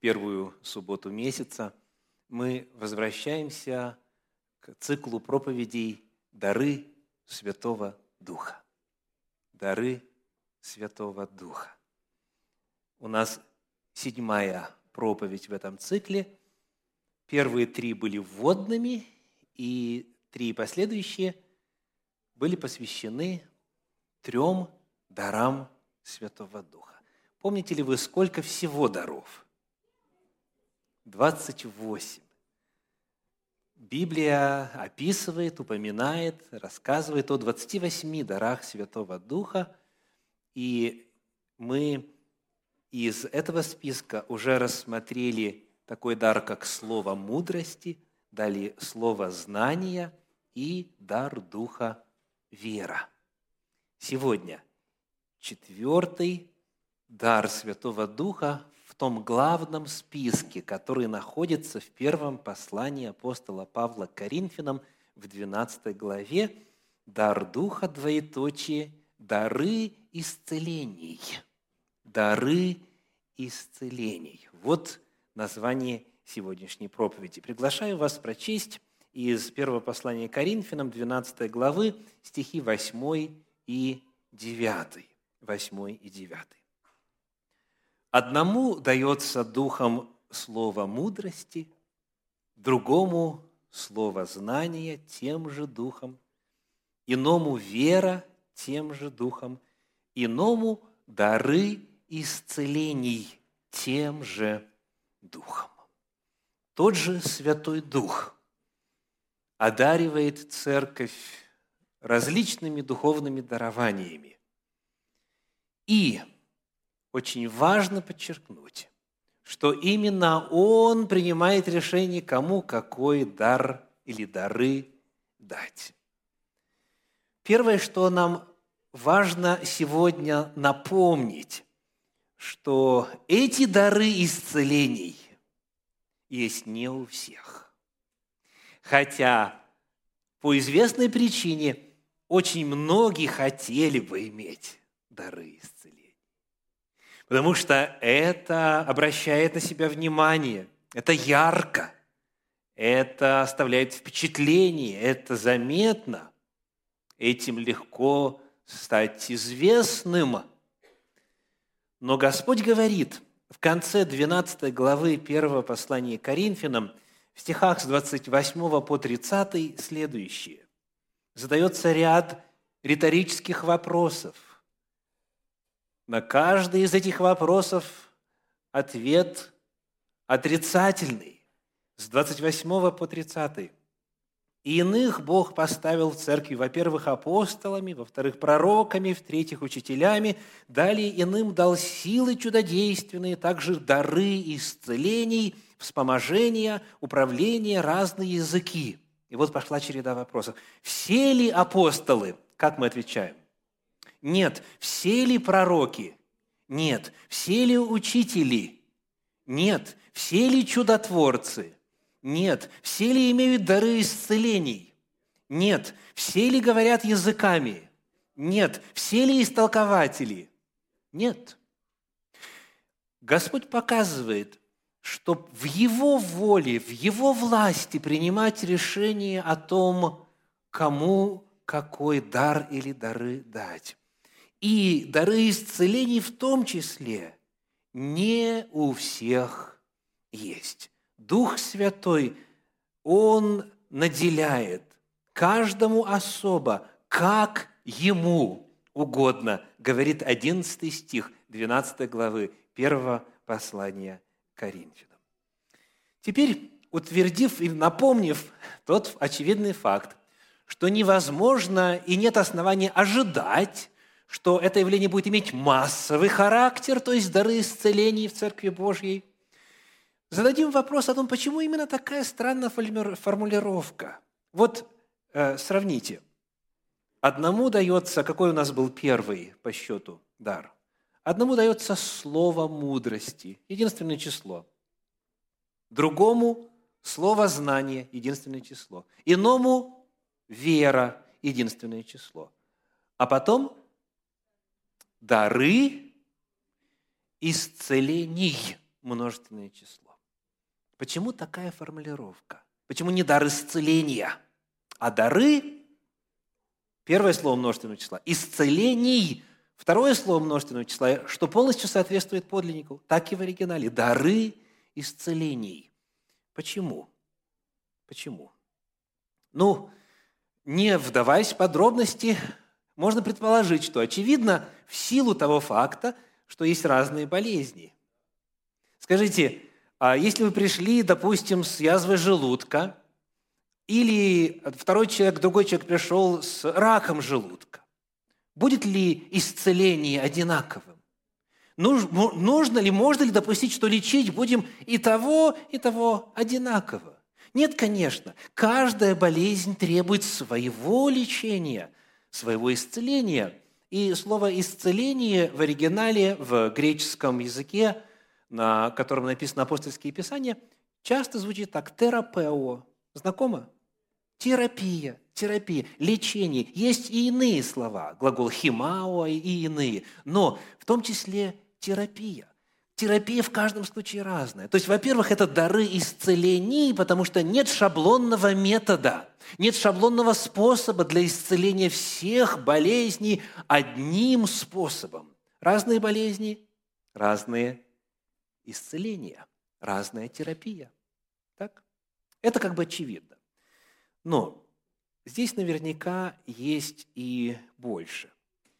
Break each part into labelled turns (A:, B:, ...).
A: первую субботу месяца мы возвращаемся к циклу проповедей «Дары Святого Духа». Дары Святого Духа. У нас седьмая проповедь в этом цикле. Первые три были вводными, и три последующие были посвящены трем дарам Святого Духа. Помните ли вы, сколько всего даров? 28. Библия описывает, упоминает, рассказывает о 28 дарах Святого Духа, и мы из этого списка уже рассмотрели такой дар, как слово мудрости, дали слово знания и дар Духа вера. Сегодня четвертый дар Святого Духа том главном списке, который находится в первом послании апостола Павла к Коринфянам в 12 главе, дар Духа, двоеточие, дары исцелений. Дары исцелений. Вот название сегодняшней проповеди. Приглашаю вас прочесть из первого послания Коринфянам, 12 главы, стихи 8 и 9. 8 и 9. Одному дается духом слово мудрости, другому слово знания тем же духом, иному вера тем же духом, иному дары исцелений тем же духом. Тот же Святой Дух одаривает церковь различными духовными дарованиями. И очень важно подчеркнуть, что именно Он принимает решение, кому какой дар или дары дать. Первое, что нам важно сегодня напомнить, что эти дары исцелений есть не у всех. Хотя по известной причине очень многие хотели бы иметь дары исцеления потому что это обращает на себя внимание, это ярко, это оставляет впечатление, это заметно, этим легко стать известным. Но Господь говорит в конце 12 главы 1 послания Коринфянам, в стихах с 28 по 30 следующее. Задается ряд риторических вопросов. На каждый из этих вопросов ответ отрицательный. С 28 по 30. И иных Бог поставил в церкви, во-первых, апостолами, во-вторых, пророками, в-третьих, учителями, далее иным дал силы чудодейственные, также дары исцелений, вспоможения, управления, разные языки. И вот пошла череда вопросов. Все ли апостолы? Как мы отвечаем? Нет. Все ли пророки? Нет. Все ли учители? Нет. Все ли чудотворцы? Нет. Все ли имеют дары исцелений? Нет. Все ли говорят языками? Нет. Все ли истолкователи? Нет. Господь показывает, что в Его воле, в Его власти принимать решение о том, кому какой дар или дары дать. И дары исцелений в том числе не у всех есть. Дух Святой, Он наделяет каждому особо, как Ему угодно, говорит 11 стих 12 главы 1 послания Коринфянам. Теперь, утвердив и напомнив тот очевидный факт, что невозможно и нет основания ожидать, что это явление будет иметь массовый характер, то есть дары исцелений в Церкви Божьей. Зададим вопрос о том, почему именно такая странная формулировка. Вот э, сравните. Одному дается, какой у нас был первый по счету дар? Одному дается слово мудрости, единственное число. Другому – слово знания, единственное число. Иному – вера, единственное число. А потом дары исцелений, множественное число. Почему такая формулировка? Почему не дар исцеления, а дары, первое слово множественного числа, исцелений, второе слово множественного числа, что полностью соответствует подлиннику, так и в оригинале, дары исцелений. Почему? Почему? Ну, не вдаваясь в подробности, можно предположить, что, очевидно, в силу того факта, что есть разные болезни. Скажите, а если вы пришли, допустим, с язвой желудка, или второй человек, другой человек пришел с раком желудка, будет ли исцеление одинаковым? Нужно ли, можно ли допустить, что лечить будем и того, и того одинаково? Нет, конечно. Каждая болезнь требует своего лечения, своего исцеления. И слово «исцеление» в оригинале, в греческом языке, на котором написано апостольские писания, часто звучит так «терапео». Знакомо? Терапия, терапия, лечение. Есть и иные слова, глагол «химао» и иные, но в том числе терапия. Терапия в каждом случае разная. То есть, во-первых, это дары исцелений, потому что нет шаблонного метода, нет шаблонного способа для исцеления всех болезней одним способом. Разные болезни, разные исцеления, разная терапия. Так? Это как бы очевидно. Но здесь наверняка есть и больше.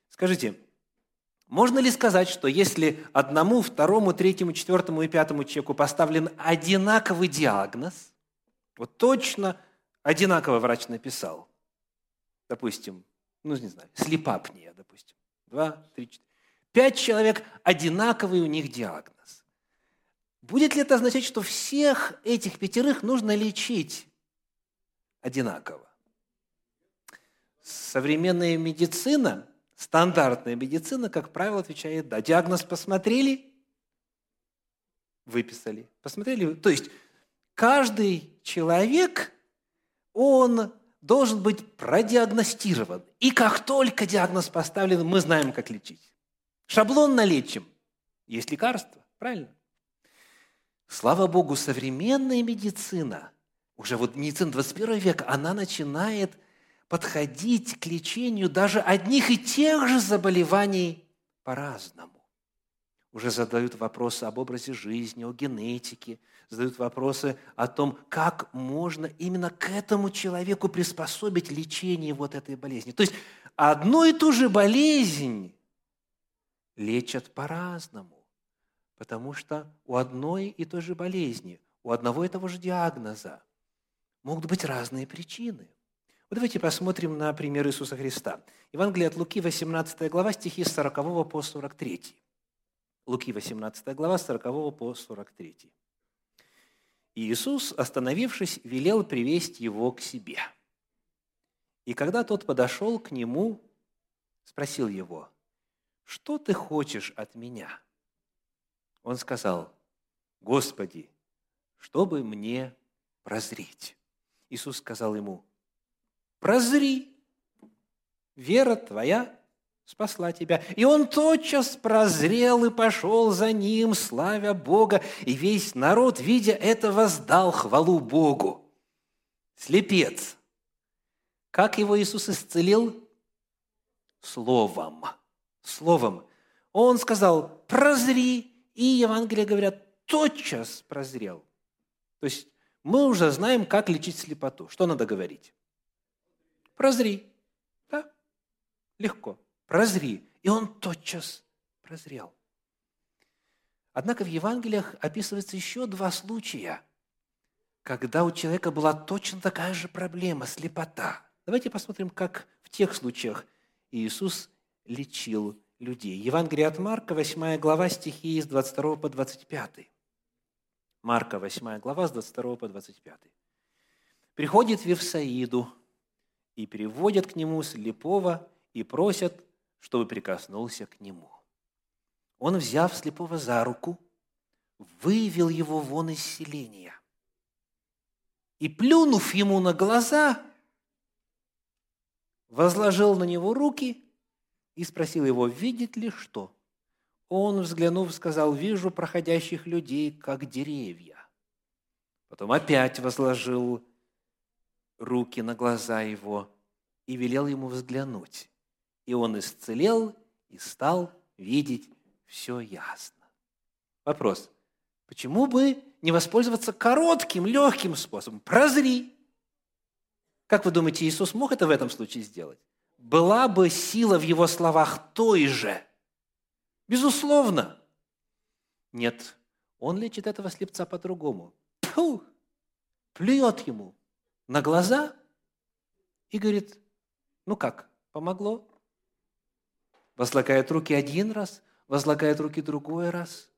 A: Скажите, можно ли сказать, что если одному, второму, третьему, четвертому и пятому человеку поставлен одинаковый диагноз, вот точно одинаково врач написал, допустим, ну, не знаю, слепапния, допустим, два, три, четыре, пять человек, одинаковый у них диагноз. Будет ли это означать, что всех этих пятерых нужно лечить одинаково? Современная медицина – Стандартная медицина, как правило, отвечает «да». Диагноз посмотрели, выписали. Посмотрели, то есть каждый человек, он должен быть продиагностирован. И как только диагноз поставлен, мы знаем, как лечить. Шаблонно лечим. Есть лекарства, правильно? Слава Богу, современная медицина, уже вот медицина 21 века, она начинает – подходить к лечению даже одних и тех же заболеваний по-разному. Уже задают вопросы об образе жизни, о генетике, задают вопросы о том, как можно именно к этому человеку приспособить лечение вот этой болезни. То есть одну и ту же болезнь лечат по-разному, потому что у одной и той же болезни, у одного и того же диагноза могут быть разные причины – вот давайте посмотрим на пример Иисуса Христа. Евангелие от Луки, 18 глава, стихи с 40 по 43. Луки, 18 глава, с 40 по 43. И Иисус, остановившись, велел привесть его к себе. И когда тот подошел к нему, спросил его, «Что ты хочешь от меня?» Он сказал, «Господи, чтобы мне прозреть». Иисус сказал ему, прозри, вера твоя спасла тебя. И он тотчас прозрел и пошел за ним, славя Бога, и весь народ, видя это, воздал хвалу Богу. Слепец. Как его Иисус исцелил? Словом. Словом. Он сказал, прозри, и Евангелие говорят, тотчас прозрел. То есть мы уже знаем, как лечить слепоту. Что надо говорить? Прозри. Да? Легко. Прозри. И он тотчас прозрел. Однако в Евангелиях описывается еще два случая, когда у человека была точно такая же проблема – слепота. Давайте посмотрим, как в тех случаях Иисус лечил людей. Евангелие от Марка, 8 глава, стихи с 22 по 25. Марка, 8 глава, с 22 по 25. «Приходит в Вифсаиду, и переводят к нему слепого и просят, чтобы прикоснулся к нему. Он, взяв слепого за руку, вывел его вон из селения. И, плюнув ему на глаза, возложил на него руки и спросил его, видит ли что. Он, взглянув, сказал, «Вижу проходящих людей, как деревья». Потом опять возложил руки на глаза его и велел ему взглянуть. И он исцелел и стал видеть все ясно. Вопрос. Почему бы не воспользоваться коротким, легким способом? Прозри. Как вы думаете, Иисус мог это в этом случае сделать? Была бы сила в его словах той же? Безусловно. Нет, он лечит этого слепца по-другому. Плюет ему на глаза и говорит, ну как, помогло? Возлагает руки один раз, возлагает руки другой раз.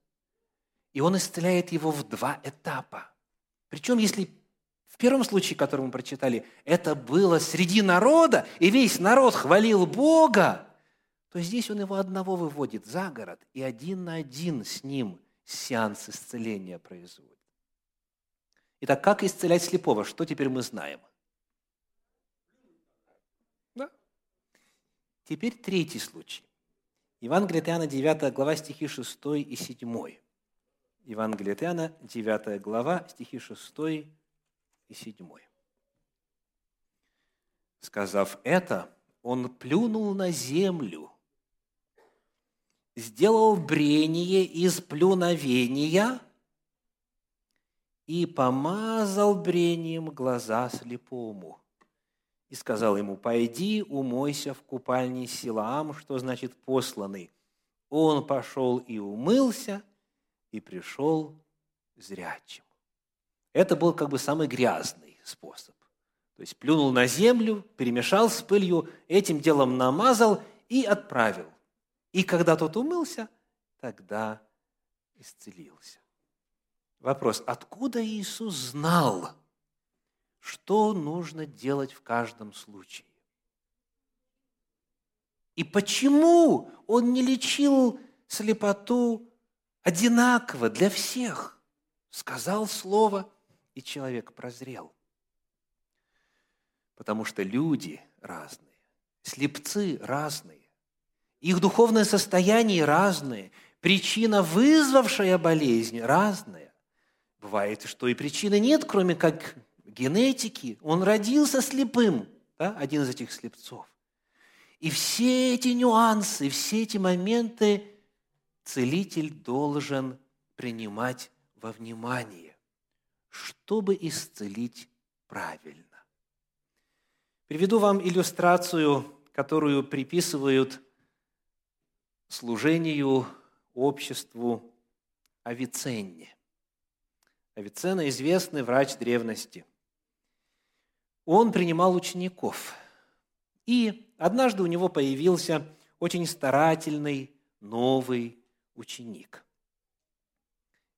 A: И он исцеляет его в два этапа. Причем, если в первом случае, который мы прочитали, это было среди народа, и весь народ хвалил Бога, то здесь он его одного выводит за город, и один на один с ним сеанс исцеления производит. Итак, как исцелять слепого? Что теперь мы знаем? Да. Теперь третий случай. Евангелие от Иоанна, 9 глава, стихи 6 и 7. Евангелие от Иоанна, 9 глава, стихи 6 и 7. Сказав это, он плюнул на землю, сделал брение из плюновения и помазал брением глаза слепому. И сказал ему, пойди, умойся в купальне Силаам, что значит посланный. Он пошел и умылся, и пришел зрячим. Это был как бы самый грязный способ. То есть плюнул на землю, перемешал с пылью, этим делом намазал и отправил. И когда тот умылся, тогда исцелился. Вопрос, откуда Иисус знал, что нужно делать в каждом случае? И почему Он не лечил слепоту одинаково для всех? Сказал слово, и человек прозрел. Потому что люди разные, слепцы разные, их духовное состояние разное, причина, вызвавшая болезнь, разная. Бывает, что и причины нет, кроме как генетики. Он родился слепым, да, один из этих слепцов. И все эти нюансы, все эти моменты целитель должен принимать во внимание, чтобы исцелить правильно. Приведу вам иллюстрацию, которую приписывают служению обществу Авиценне. Авиценна – известный врач древности. Он принимал учеников. И однажды у него появился очень старательный новый ученик.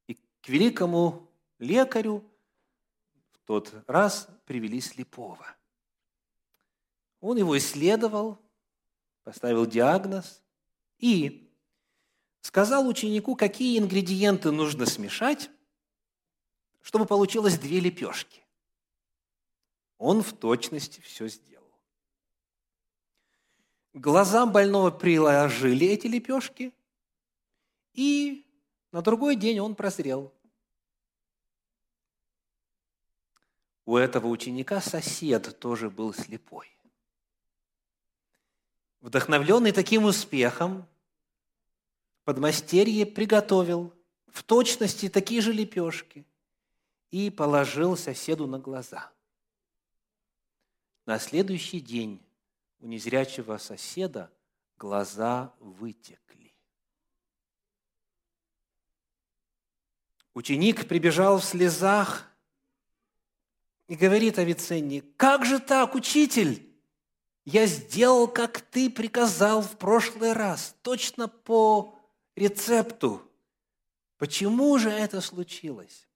A: И к великому лекарю в тот раз привели слепого. Он его исследовал, поставил диагноз и сказал ученику, какие ингредиенты нужно смешать, чтобы получилось две лепешки. Он в точности все сделал. Глазам больного приложили эти лепешки, и на другой день он прозрел. У этого ученика сосед тоже был слепой. Вдохновленный таким успехом, подмастерье приготовил в точности такие же лепешки и положил соседу на глаза. На следующий день у незрячего соседа глаза вытекли. Ученик прибежал в слезах и говорит Авиценне, «Как же так, учитель? Я сделал, как ты приказал в прошлый раз, точно по рецепту. Почему же это случилось?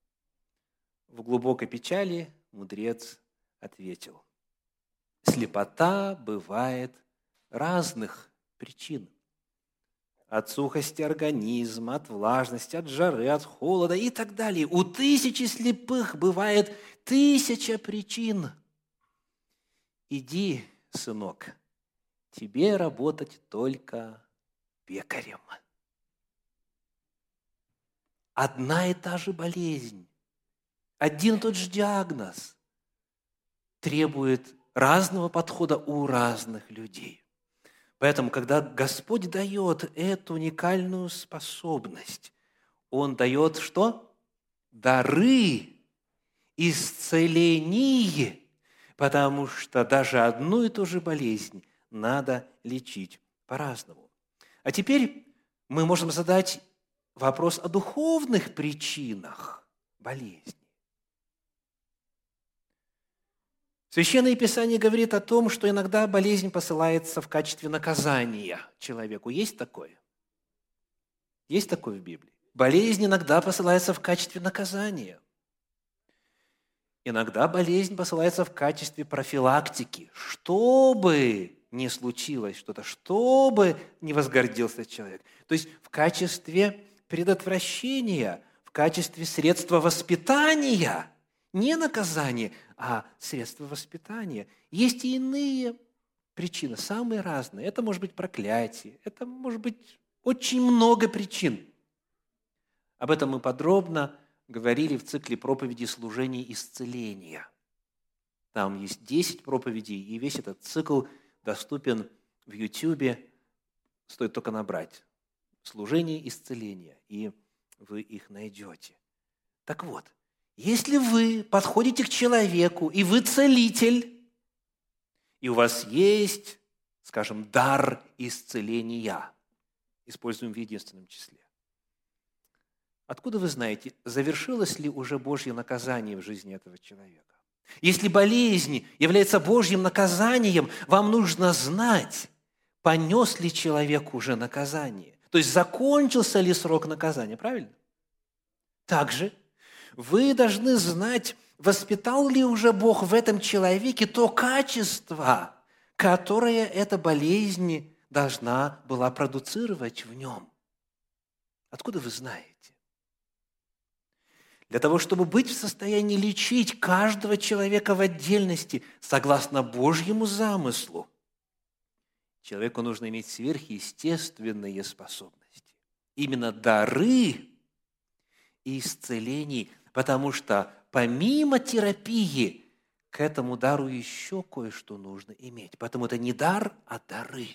A: В глубокой печали мудрец ответил. Слепота бывает разных причин. От сухости организма, от влажности, от жары, от холода и так далее. У тысячи слепых бывает тысяча причин. Иди, сынок, тебе работать только пекарем. одна и та же болезнь, один и тот же диагноз требует разного подхода у разных людей. Поэтому, когда Господь дает эту уникальную способность, Он дает что? Дары, исцеление, потому что даже одну и ту же болезнь надо лечить по-разному. А теперь мы можем задать вопрос о духовных причинах болезни. Священное Писание говорит о том, что иногда болезнь посылается в качестве наказания человеку. Есть такое? Есть такое в Библии? Болезнь иногда посылается в качестве наказания. Иногда болезнь посылается в качестве профилактики, чтобы не случилось что-то, чтобы не возгордился человек. То есть в качестве предотвращения, в качестве средства воспитания, не наказания, а средства воспитания. Есть и иные причины, самые разные. Это может быть проклятие, это может быть очень много причин. Об этом мы подробно говорили в цикле проповедей служения исцеления. Там есть 10 проповедей, и весь этот цикл доступен в YouTube. Стоит только набрать «Служение исцеления», и вы их найдете. Так вот, если вы подходите к человеку, и вы целитель, и у вас есть, скажем, дар исцеления, используем в единственном числе, откуда вы знаете, завершилось ли уже Божье наказание в жизни этого человека? Если болезнь является Божьим наказанием, вам нужно знать, понес ли человек уже наказание. То есть закончился ли срок наказания, правильно? Также – вы должны знать, воспитал ли уже Бог в этом человеке то качество, которое эта болезнь должна была продуцировать в нем. Откуда вы знаете? Для того, чтобы быть в состоянии лечить каждого человека в отдельности, согласно Божьему замыслу, человеку нужно иметь сверхъестественные способности. Именно дары исцелений – потому что помимо терапии к этому дару еще кое-что нужно иметь. Поэтому это не дар, а дары.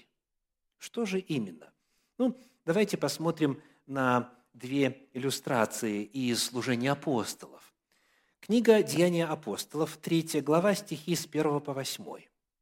A: Что же именно? Ну, давайте посмотрим на две иллюстрации из служения апостолов. Книга «Деяния апостолов», 3 глава, стихи с 1 по 8.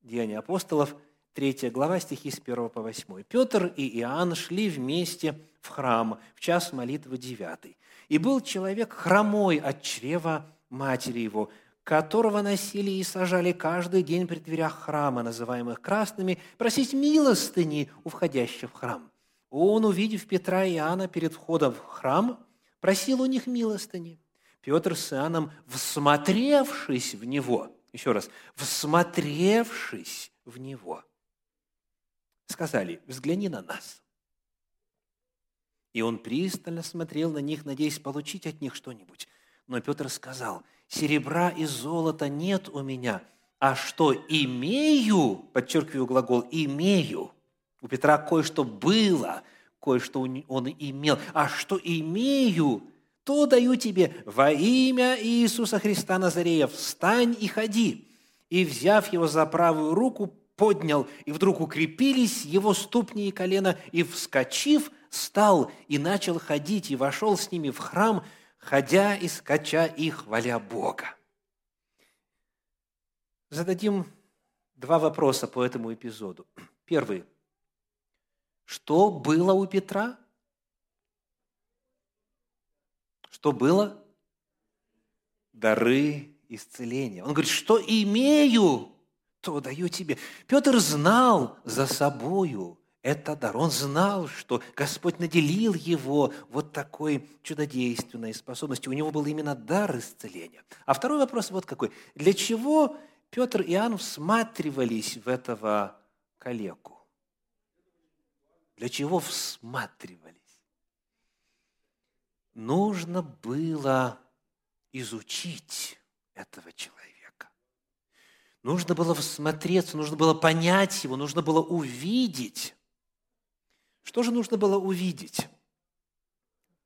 A: «Деяния апостолов», 3 глава, стихи с 1 по 8. «Петр и Иоанн шли вместе в храм в час молитвы 9. И был человек хромой от чрева матери его, которого носили и сажали каждый день при дверях храма, называемых красными, просить милостыни у входящих в храм. Он, увидев Петра и Иоанна перед входом в храм, просил у них милостыни. Петр с Иоанном, всмотревшись в него, еще раз, всмотревшись в него, сказали, взгляни на нас. И он пристально смотрел на них, надеясь получить от них что-нибудь. Но Петр сказал, серебра и золота нет у меня, а что имею, подчеркиваю глагол, имею. У Петра кое-что было, кое-что он имел. А что имею, то даю тебе во имя Иисуса Христа Назарея, встань и ходи. И, взяв его за правую руку, поднял, и вдруг укрепились его ступни и колено, и, вскочив, стал и начал ходить, и вошел с ними в храм, ходя и скача их, хваля Бога. Зададим два вопроса по этому эпизоду. Первый. Что было у Петра? Что было? Дары исцеления. Он говорит, что имею, то даю тебе. Петр знал за собою это дар. Он знал, что Господь наделил его вот такой чудодейственной способностью. У него был именно дар исцеления. А второй вопрос вот какой. Для чего Петр и Иоанн всматривались в этого калеку? Для чего всматривались? Нужно было изучить этого человека. Нужно было всмотреться, нужно было понять его, нужно было увидеть, что же нужно было увидеть?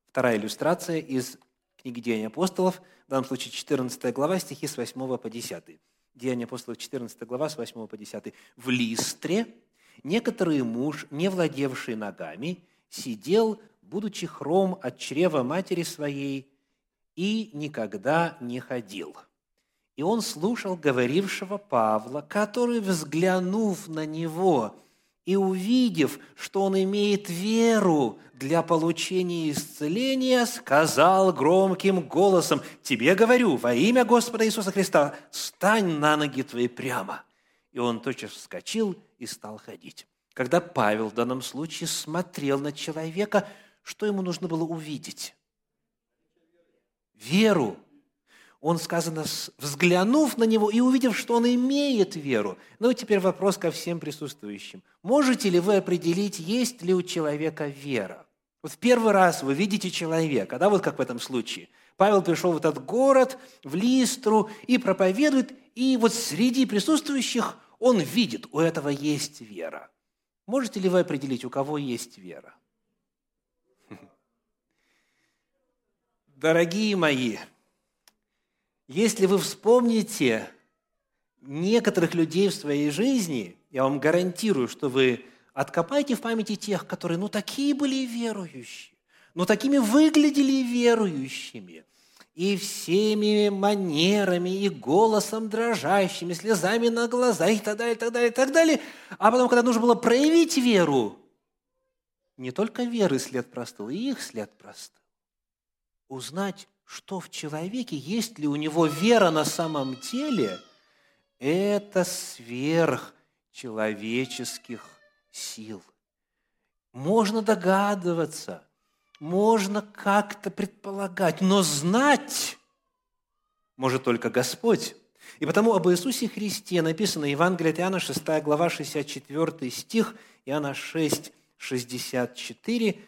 A: Вторая иллюстрация из книги «Деяния апостолов», в данном случае 14 глава, стихи с 8 по 10. Деяния апостолов, 14 глава, с 8 по 10. «В Листре некоторый муж, не владевший ногами, сидел, будучи хром от чрева матери своей, и никогда не ходил. И он слушал говорившего Павла, который, взглянув на него и увидев, что он имеет веру для получения исцеления, сказал громким голосом, «Тебе говорю, во имя Господа Иисуса Христа, стань на ноги твои прямо». И он тотчас вскочил и стал ходить. Когда Павел в данном случае смотрел на человека, что ему нужно было увидеть? Веру. Он, сказано, взглянув на него и увидев, что он имеет веру. Ну, теперь вопрос ко всем присутствующим. Можете ли вы определить, есть ли у человека вера? Вот в первый раз вы видите человека, да, вот как в этом случае. Павел пришел в этот город, в Листру, и проповедует, и вот среди присутствующих он видит, у этого есть вера. Можете ли вы определить, у кого есть вера? Дорогие мои, если вы вспомните некоторых людей в своей жизни, я вам гарантирую, что вы откопаете в памяти тех, которые, ну, такие были верующие, ну, такими выглядели верующими – и всеми манерами, и голосом дрожащими, слезами на глазах, и так далее, и так далее, и так далее. А потом, когда нужно было проявить веру, не только веры след простыл, и их след простыл. Узнать, что в человеке, есть ли у него вера на самом деле, это сверх человеческих сил. Можно догадываться – можно как-то предполагать, но знать может только Господь. И потому об Иисусе Христе написано Евангелие от Иоанна, 6 глава, 64 стих, Иоанна 6, 64.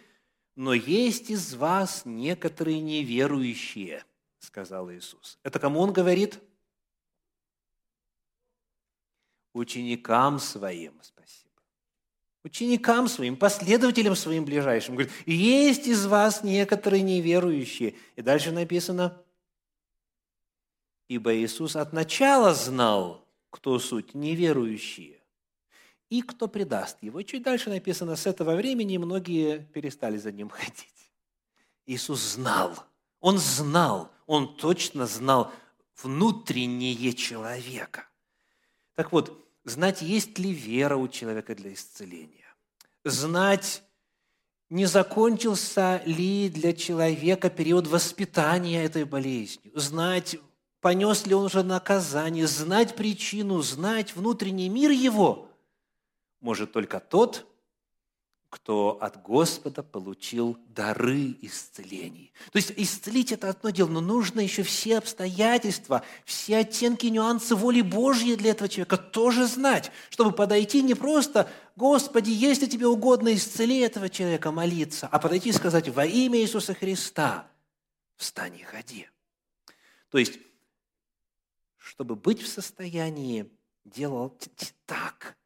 A: «Но есть из вас некоторые неверующие», – сказал Иисус. Это кому Он говорит? Ученикам Своим. Спасибо ученикам своим, последователям своим ближайшим. Говорит, есть из вас некоторые неверующие. И дальше написано, ибо Иисус от начала знал, кто суть неверующие, и кто предаст его. И чуть дальше написано, с этого времени многие перестали за ним ходить. Иисус знал, Он знал, Он точно знал внутреннее человека. Так вот, знать, есть ли вера у человека для исцеления, знать, не закончился ли для человека период воспитания этой болезнью, знать, понес ли он уже наказание, знать причину, знать внутренний мир его, может только тот, кто от Господа получил дары исцелений. То есть исцелить – это одно дело, но нужно еще все обстоятельства, все оттенки, нюансы воли Божьей для этого человека тоже знать, чтобы подойти не просто «Господи, если тебе угодно, исцели этого человека, молиться», а подойти и сказать «Во имя Иисуса Христа встань и ходи». То есть, чтобы быть в состоянии делать так,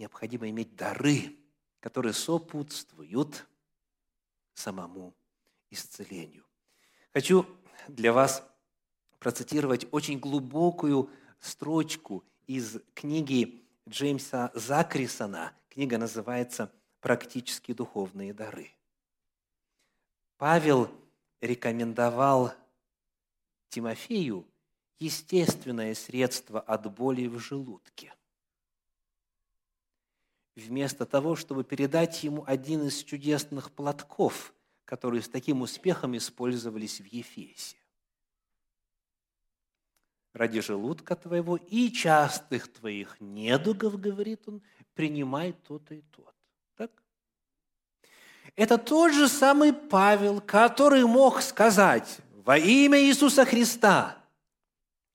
A: необходимо иметь дары – которые сопутствуют самому исцелению. Хочу для вас процитировать очень глубокую строчку из книги Джеймса Закрисона. Книга называется «Практические духовные дары». Павел рекомендовал Тимофею естественное средство от боли в желудке – вместо того, чтобы передать ему один из чудесных платков, которые с таким успехом использовались в Ефесе. «Ради желудка твоего и частых твоих недугов, — говорит он, — принимай то-то и то Так? Это тот же самый Павел, который мог сказать во имя Иисуса Христа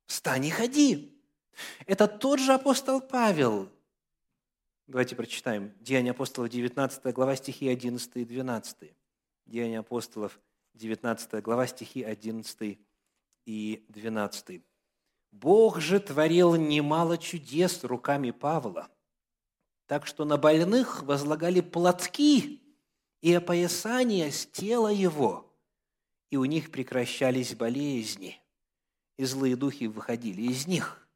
A: «Встань и ходи». Это тот же апостол Павел, Давайте прочитаем. Деяния апостолов, 19 глава, стихи 11 и 12. Деяния апостолов, 19 глава, стихи 11 и 12. «Бог же творил немало чудес руками Павла, так что на больных возлагали платки и опоясания с тела его, и у них прекращались болезни, и злые духи выходили из них.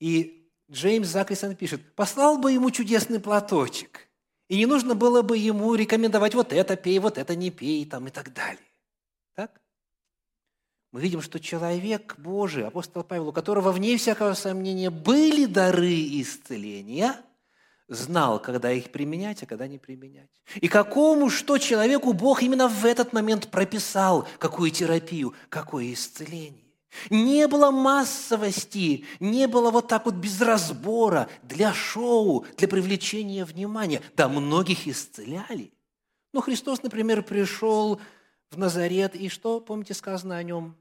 A: И Джеймс Закрисон пишет, послал бы ему чудесный платочек, и не нужно было бы ему рекомендовать вот это пей, вот это не пей, там и так далее. Так? Мы видим, что человек Божий, апостол Павел, у которого, вне всякого сомнения, были дары исцеления – знал, когда их применять, а когда не применять. И какому что человеку Бог именно в этот момент прописал, какую терапию, какое исцеление. Не было массовости, не было вот так вот без разбора для шоу, для привлечения внимания. Да, многих исцеляли. Но Христос, например, пришел в Назарет, и что, помните, сказано о нем?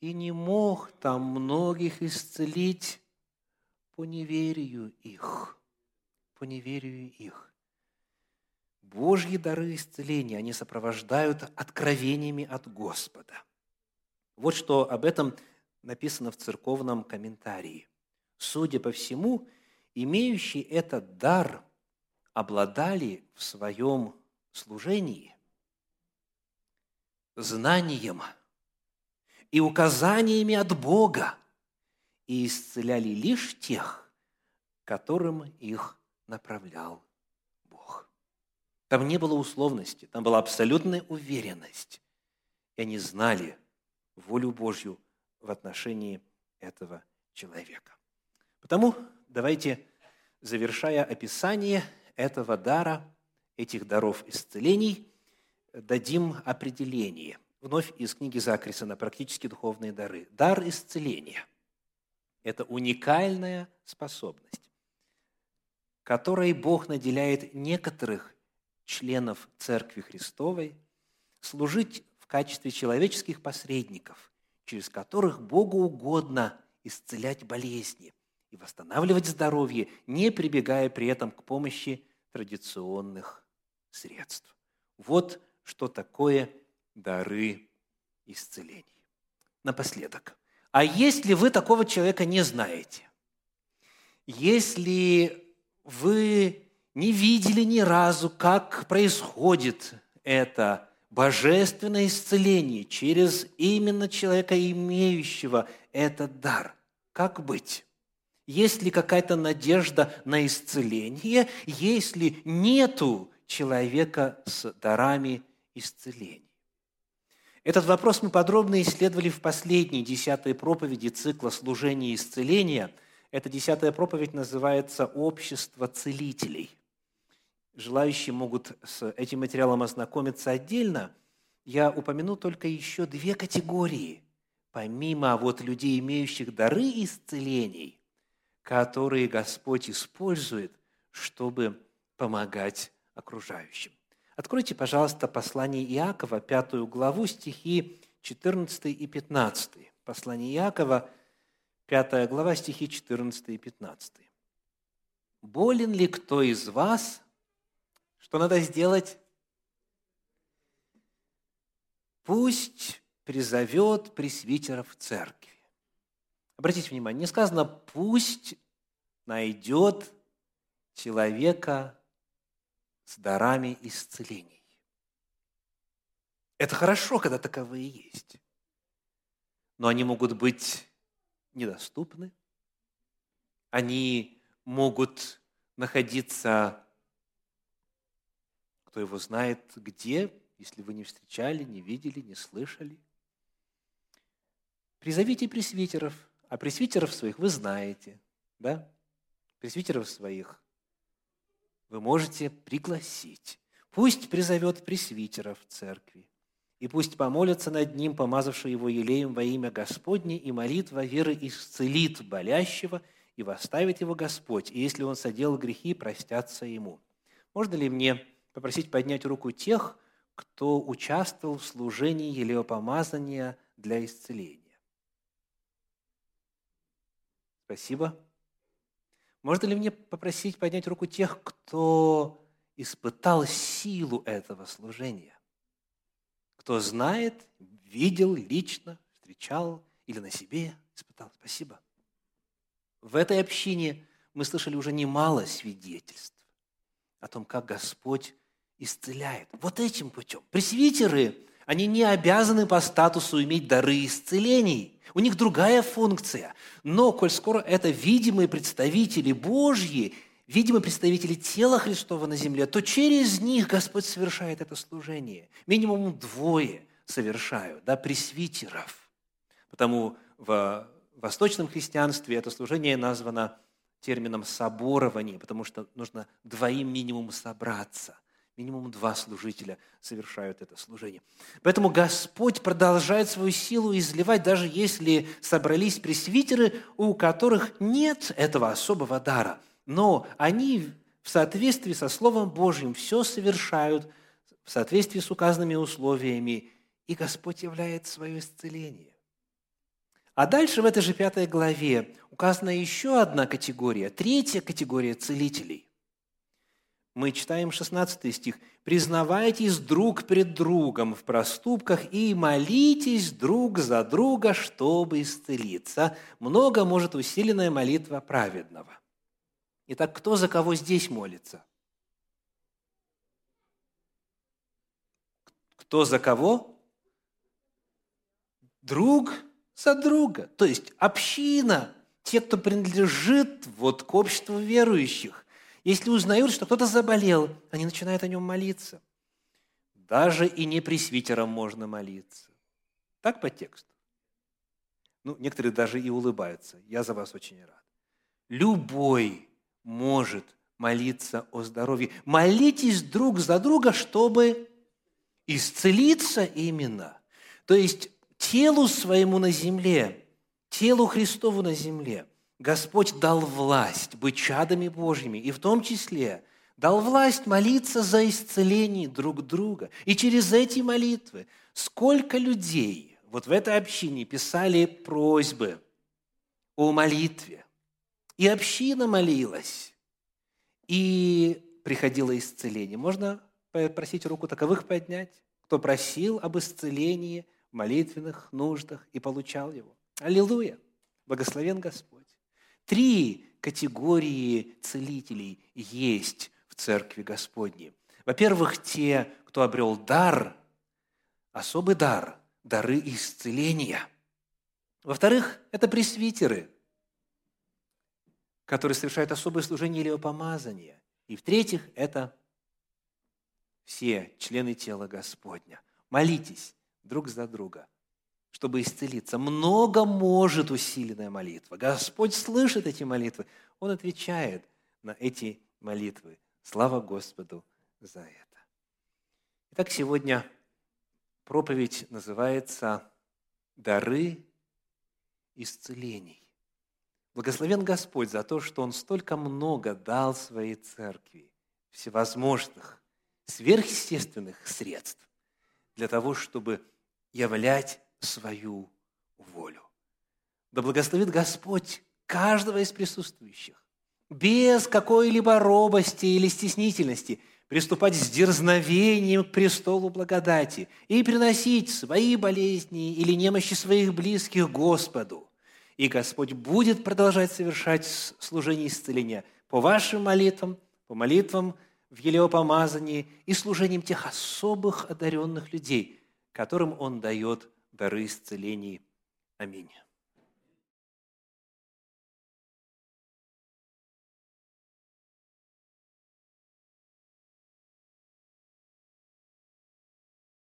A: И не мог там многих исцелить, по неверию их. По неверию их. Божьи дары исцеления, они сопровождают откровениями от Господа. Вот что об этом написано в церковном комментарии. Судя по всему, имеющие этот дар обладали в своем служении знанием и указаниями от Бога, и исцеляли лишь тех, которым их направлял Бог. Там не было условности, там была абсолютная уверенность. И они знали волю Божью в отношении этого человека. Потому давайте, завершая описание этого дара, этих даров исцелений, дадим определение. Вновь из книги Закрисона «Практически духовные дары». Дар исцеления – это уникальная способность, которой Бог наделяет некоторых членов Церкви Христовой служить в качестве человеческих посредников, через которых Богу угодно исцелять болезни и восстанавливать здоровье, не прибегая при этом к помощи традиционных средств. Вот что такое дары исцелений. Напоследок – а если вы такого человека не знаете, если вы не видели ни разу, как происходит это божественное исцеление через именно человека, имеющего этот дар, как быть? Есть ли какая-то надежда на исцеление, если нету человека с дарами исцеления? Этот вопрос мы подробно исследовали в последней десятой проповеди цикла служения и исцеления. Эта десятая проповедь называется «Общество целителей». Желающие могут с этим материалом ознакомиться отдельно. Я упомяну только еще две категории, помимо вот людей, имеющих дары исцелений, которые Господь использует, чтобы помогать окружающим. Откройте, пожалуйста, послание Иакова, пятую главу, стихи 14 и 15. Послание Иакова, пятая глава, стихи 14 и 15. «Болен ли кто из вас?» Что надо сделать? «Пусть призовет пресвитеров церкви». Обратите внимание, не сказано «пусть найдет человека с дарами исцелений. Это хорошо, когда таковые есть. Но они могут быть недоступны. Они могут находиться, кто его знает, где, если вы не встречали, не видели, не слышали. Призовите пресвитеров, а пресвитеров своих вы знаете, да? Пресвитеров своих вы можете пригласить. Пусть призовет пресвитера в церкви, и пусть помолятся над ним, помазавший его елеем во имя Господне, и молитва веры исцелит болящего, и восставит его Господь, и если он соделал грехи, простятся ему. Можно ли мне попросить поднять руку тех, кто участвовал в служении елеопомазания для исцеления? Спасибо. Можно ли мне попросить поднять руку тех, кто испытал силу этого служения? Кто знает, видел лично, встречал или на себе испытал? Спасибо. В этой общине мы слышали уже немало свидетельств о том, как Господь исцеляет. Вот этим путем. Пресвитеры, они не обязаны по статусу иметь дары исцелений. У них другая функция. Но, коль скоро это видимые представители Божьи, видимые представители тела Христова на земле, то через них Господь совершает это служение. Минимум двое совершают, да, пресвитеров. Потому в восточном христианстве это служение названо термином соборование, потому что нужно двоим минимум собраться. Минимум два служителя совершают это служение. Поэтому Господь продолжает свою силу изливать, даже если собрались пресвитеры, у которых нет этого особого дара. Но они в соответствии со Словом Божьим все совершают в соответствии с указанными условиями, и Господь являет свое исцеление. А дальше в этой же пятой главе указана еще одна категория, третья категория целителей. Мы читаем 16 стих. «Признавайтесь друг пред другом в проступках и молитесь друг за друга, чтобы исцелиться. Много может усиленная молитва праведного». Итак, кто за кого здесь молится? Кто за кого? Друг за друга. То есть община, те, кто принадлежит вот к обществу верующих. Если узнают, что кто-то заболел, они начинают о нем молиться. Даже и не пресвитером можно молиться. Так по тексту. Ну, некоторые даже и улыбаются. Я за вас очень рад. Любой может молиться о здоровье. Молитесь друг за друга, чтобы исцелиться именно. То есть телу своему на земле, телу Христову на земле, Господь дал власть быть чадами Божьими, и в том числе дал власть молиться за исцеление друг друга. И через эти молитвы сколько людей вот в этой общине писали просьбы о молитве. И община молилась, и приходило исцеление. Можно попросить руку таковых поднять, кто просил об исцелении молитвенных нуждах и получал его. Аллилуйя! Благословен Господь. Три категории целителей есть в Церкви Господней. Во-первых, те, кто обрел дар, особый дар, дары исцеления. Во-вторых, это пресвитеры, которые совершают особое служение или помазание. И в-третьих, это все члены тела Господня. Молитесь, друг за друга, чтобы исцелиться. Много может усиленная молитва. Господь слышит эти молитвы. Он отвечает на эти молитвы. Слава Господу за это. Итак, сегодня проповедь называется «Дары исцелений». Благословен Господь за то, что Он столько много дал своей церкви, всевозможных, сверхъестественных средств для того, чтобы являть свою волю. Да благословит Господь каждого из присутствующих, без какой-либо робости или стеснительности, приступать с дерзновением к престолу благодати и приносить свои болезни или немощи своих близких Господу. И Господь будет продолжать совершать служение исцеления по вашим молитвам, по молитвам в елеопомазании и служением тех особых одаренных людей – которым Он дает дары исцелений. Аминь.